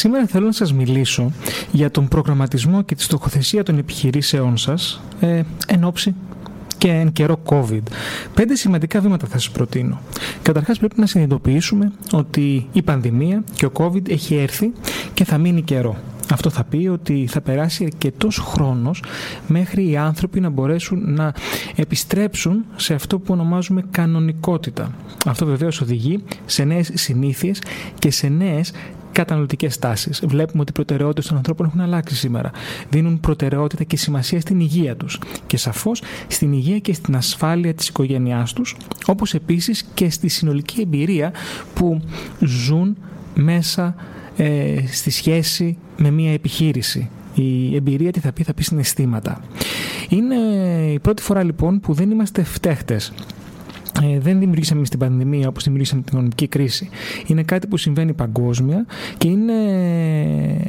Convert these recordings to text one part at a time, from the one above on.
Σήμερα θέλω να σας μιλήσω για τον προγραμματισμό και τη στοχοθεσία των επιχειρήσεών σας ε, εν ώψη και εν καιρό COVID. Πέντε σημαντικά βήματα θα σας προτείνω. Καταρχάς πρέπει να συνειδητοποιήσουμε ότι η πανδημία και ο COVID έχει έρθει και θα μείνει καιρό. Αυτό θα πει ότι θα περάσει αρκετός χρόνος μέχρι οι άνθρωποι να μπορέσουν να επιστρέψουν σε αυτό που ονομάζουμε κανονικότητα. Αυτό βεβαίως οδηγεί σε νέες συνήθειες και σε νέες καταναλωτικές τάσεις. Βλέπουμε ότι οι προτεραιότητες των ανθρώπων έχουν αλλάξει σήμερα. Δίνουν προτεραιότητα και σημασία στην υγεία τους και σαφώς στην υγεία και στην ασφάλεια της οικογένειάς τους, όπως επίσης και στη συνολική εμπειρία που ζουν μέσα ε, στη σχέση με μια επιχείρηση. Η εμπειρία τι θα πει, θα πει συναισθήματα. Είναι η πρώτη φορά λοιπόν που δεν είμαστε φταίχτες ε, δεν δημιουργήσαμε στην πανδημία όπως δημιουργήσαμε την οικονομική κρίση. Είναι κάτι που συμβαίνει παγκόσμια και είναι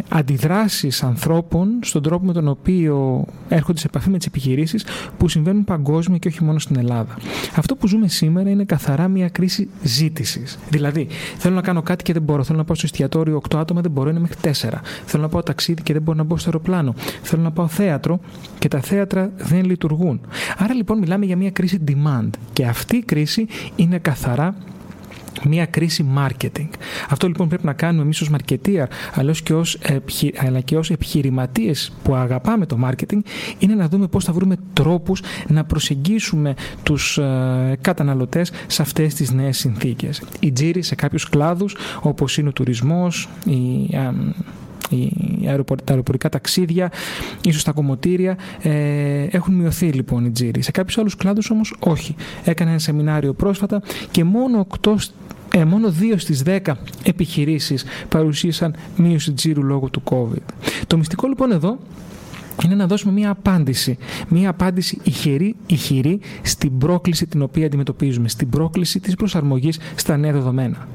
αντιδράσεις ανθρώπων στον τρόπο με τον οποίο έρχονται σε επαφή με τις επιχειρήσεις που συμβαίνουν παγκόσμια και όχι μόνο στην Ελλάδα. Αυτό που ζούμε σήμερα είναι καθαρά μια κρίση ζήτησης. Δηλαδή, θέλω να κάνω κάτι και δεν μπορώ. Θέλω να πάω στο εστιατόριο 8 άτομα, δεν μπορώ, είναι μέχρι 4. Θέλω να πάω ταξίδι και δεν μπορώ να μπω στο αεροπλάνο. Θέλω να πάω θέατρο και τα θέατρα δεν λειτουργούν. Άρα λοιπόν μιλάμε για μια κρίση demand. Και αυτή η κρίση είναι καθαρά μια κρίση marketing. Αυτό λοιπόν πρέπει να κάνουμε εμείς ως marketeer αλλά και ως, αλλά και ως επιχειρηματίες που αγαπάμε το marketing είναι να δούμε πώς θα βρούμε τρόπους να προσεγγίσουμε τους ε, καταναλωτές σε αυτές τις νέες συνθήκες. Η τζίρι σε κάποιους κλάδους όπως είναι ο τουρισμός, η, ε, τα αεροπορικά ταξίδια, ίσως τα κομμωτήρια. Ε, έχουν μειωθεί λοιπόν οι τζίροι. Σε κάποιους άλλους κλάδους όμως όχι. Έκανε ένα σεμινάριο πρόσφατα και μόνο 8 ε, μόνο 2 στις 10 επιχειρήσεις παρουσίασαν μείωση τζίρου λόγω του COVID. Το μυστικό λοιπόν εδώ είναι να δώσουμε μία απάντηση. Μία απάντηση ηχηρή, ηχηρή στην πρόκληση την οποία αντιμετωπίζουμε, στην πρόκληση της προσαρμογής στα νέα δεδομένα.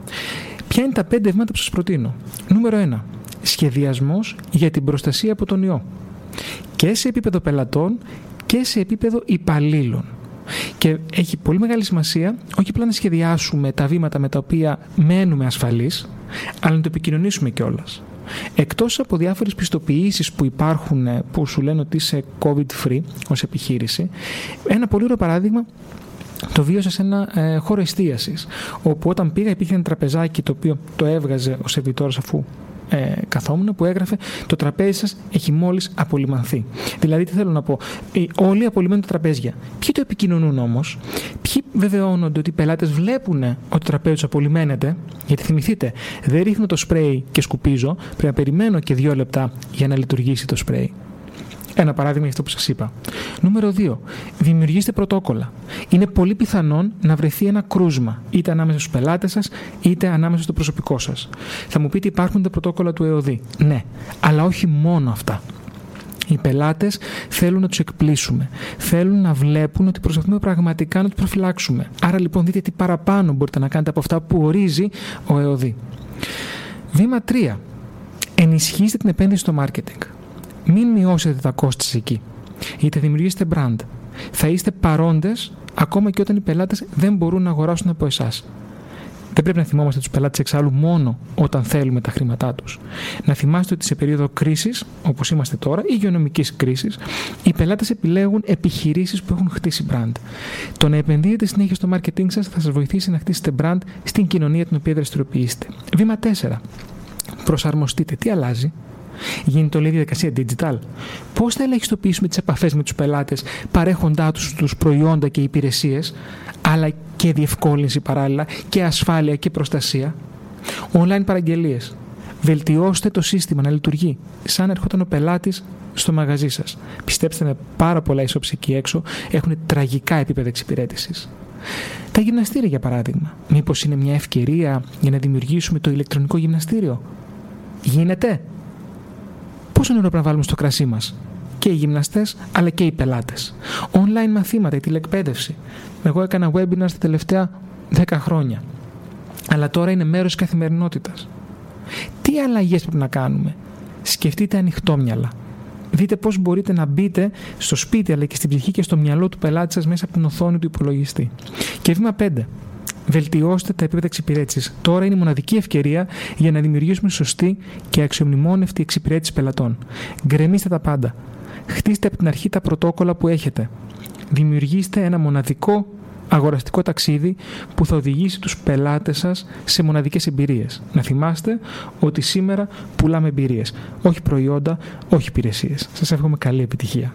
Ποια είναι τα πέντε βήματα που σας προτείνω; Νούμερο 1 σχεδιασμός για την προστασία από τον ιό και σε επίπεδο πελατών και σε επίπεδο υπαλλήλων. Και έχει πολύ μεγάλη σημασία όχι απλά να σχεδιάσουμε τα βήματα με τα οποία μένουμε ασφαλείς, αλλά να το επικοινωνήσουμε κιόλας. Εκτός από διάφορες πιστοποιήσεις που υπάρχουν που σου λένε ότι είσαι COVID-free ως επιχείρηση, ένα πολύ ωραίο παράδειγμα το βίωσα σε ένα ε, χώρο εστίασης. Όπου όταν πήγα υπήρχε ένα τραπεζάκι το οποίο το έβγαζε ο σερβιτόρο αφού ε, καθόμουν που έγραφε Το τραπέζι σας έχει μόλις απολυμανθεί. Δηλαδή, τι θέλω να πω. Ε, όλοι απολυμμένουν τα τραπέζια. Ποιοι το επικοινωνούν όμως, ποιοι βεβαιώνονται ότι οι πελάτες βλέπουν ότι το τραπέζι τους απολυμμένεται, γιατί θυμηθείτε, δεν ρίχνω το σπρέι και σκουπίζω, πρέπει να περιμένω και δύο λεπτά για να λειτουργήσει το σπρέι. Ένα παράδειγμα για αυτό που σας είπα. Νούμερο 2. Δημιουργήστε πρωτόκολλα. Είναι πολύ πιθανόν να βρεθεί ένα κρούσμα, είτε ανάμεσα στους πελάτες σας, είτε ανάμεσα στο προσωπικό σας. Θα μου πείτε, υπάρχουν τα πρωτόκολλα του ΕΟΔΗ; Ναι, αλλά όχι μόνο αυτά. Οι πελάτες θέλουν να τους εκπλήσουμε. Θέλουν να βλέπουν ότι προσπαθούμε πραγματικά να τους προφυλάξουμε. Άρα λοιπόν δείτε τι παραπάνω μπορείτε να κάνετε από αυτά που ορίζει ο ΕΟΔΗ. Βήμα 3. Ενισχύστε την επένδυση στο marketing μην μειώσετε τα κόστη εκεί. Είτε δημιουργήσετε brand. Θα είστε παρόντες ακόμα και όταν οι πελάτες δεν μπορούν να αγοράσουν από εσάς. Δεν πρέπει να θυμόμαστε τους πελάτες εξάλλου μόνο όταν θέλουμε τα χρήματά τους. Να θυμάστε ότι σε περίοδο κρίσης, όπως είμαστε τώρα, ή υγειονομικής κρίσης, οι πελάτες επιλέγουν επιχειρήσεις που έχουν χτίσει brand. Το να επενδύετε συνέχεια στο marketing σας θα σας βοηθήσει να χτίσετε brand στην κοινωνία την οποία δραστηριοποιήσετε. Βήμα 4. Προσαρμοστείτε. Τι αλλάζει, Γίνεται όλη η διαδικασία digital. Πώς θα ελεγχιστοποιήσουμε τις επαφές με τους πελάτες, παρέχοντά τους τους προϊόντα και υπηρεσίες, αλλά και διευκόλυνση παράλληλα και ασφάλεια και προστασία; Online παραγγελίες. Βελτιώστε το σύστημα να λειτουργεί σαν ερχόταν ο πελάτης στο μαγαζί σας. Πιστέψτε με, πάρα πολλά ισόψη εκεί έξω έχουν τραγικά επίπεδα εξυπηρέτησης. Τα γυμναστήρια, για παράδειγμα. Μήπως είναι μια ευκαιρία για να δημιουργήσουμε το ηλεκτρονικό γυμναστήριο; Γίνεται. Πόσο νερό πρέπει να βάλουμε στο κρασί μας; και οι γυμναστές αλλά και οι πελάτες. Online μαθήματα, η τηλεκπαίδευση. Εγώ έκανα webinar τα τελευταία 10 χρόνια. Αλλά τώρα είναι μέρος της καθημερινότητας. Τι αλλαγές πρέπει να κάνουμε; Σκεφτείτε ανοιχτόμυαλα. Δείτε πώς μπορείτε να μπείτε στο σπίτι αλλά και στην ψυχή και στο μυαλό του πελάτη σας μέσα από την οθόνη του υπολογιστή. Και βήμα 5. Βελτιώστε τα επίπεδα εξυπηρέτησης. Τώρα είναι η μοναδική ευκαιρία για να δημιουργήσουμε σωστή και αξιομνημόνευτη εξυπηρέτηση πελατών. Γκρεμίστε τα πάντα. Χτίστε από την αρχή τα πρωτόκολλα που έχετε. Δημιουργήστε ένα μοναδικό αγοραστικό ταξίδι που θα οδηγήσει τους πελάτες σας σε μοναδικές εμπειρίες. Να θυμάστε ότι σήμερα πουλάμε εμπειρίες, όχι προϊόντα, όχι υπηρεσίες. Σας εύχομαι καλή επιτυχία.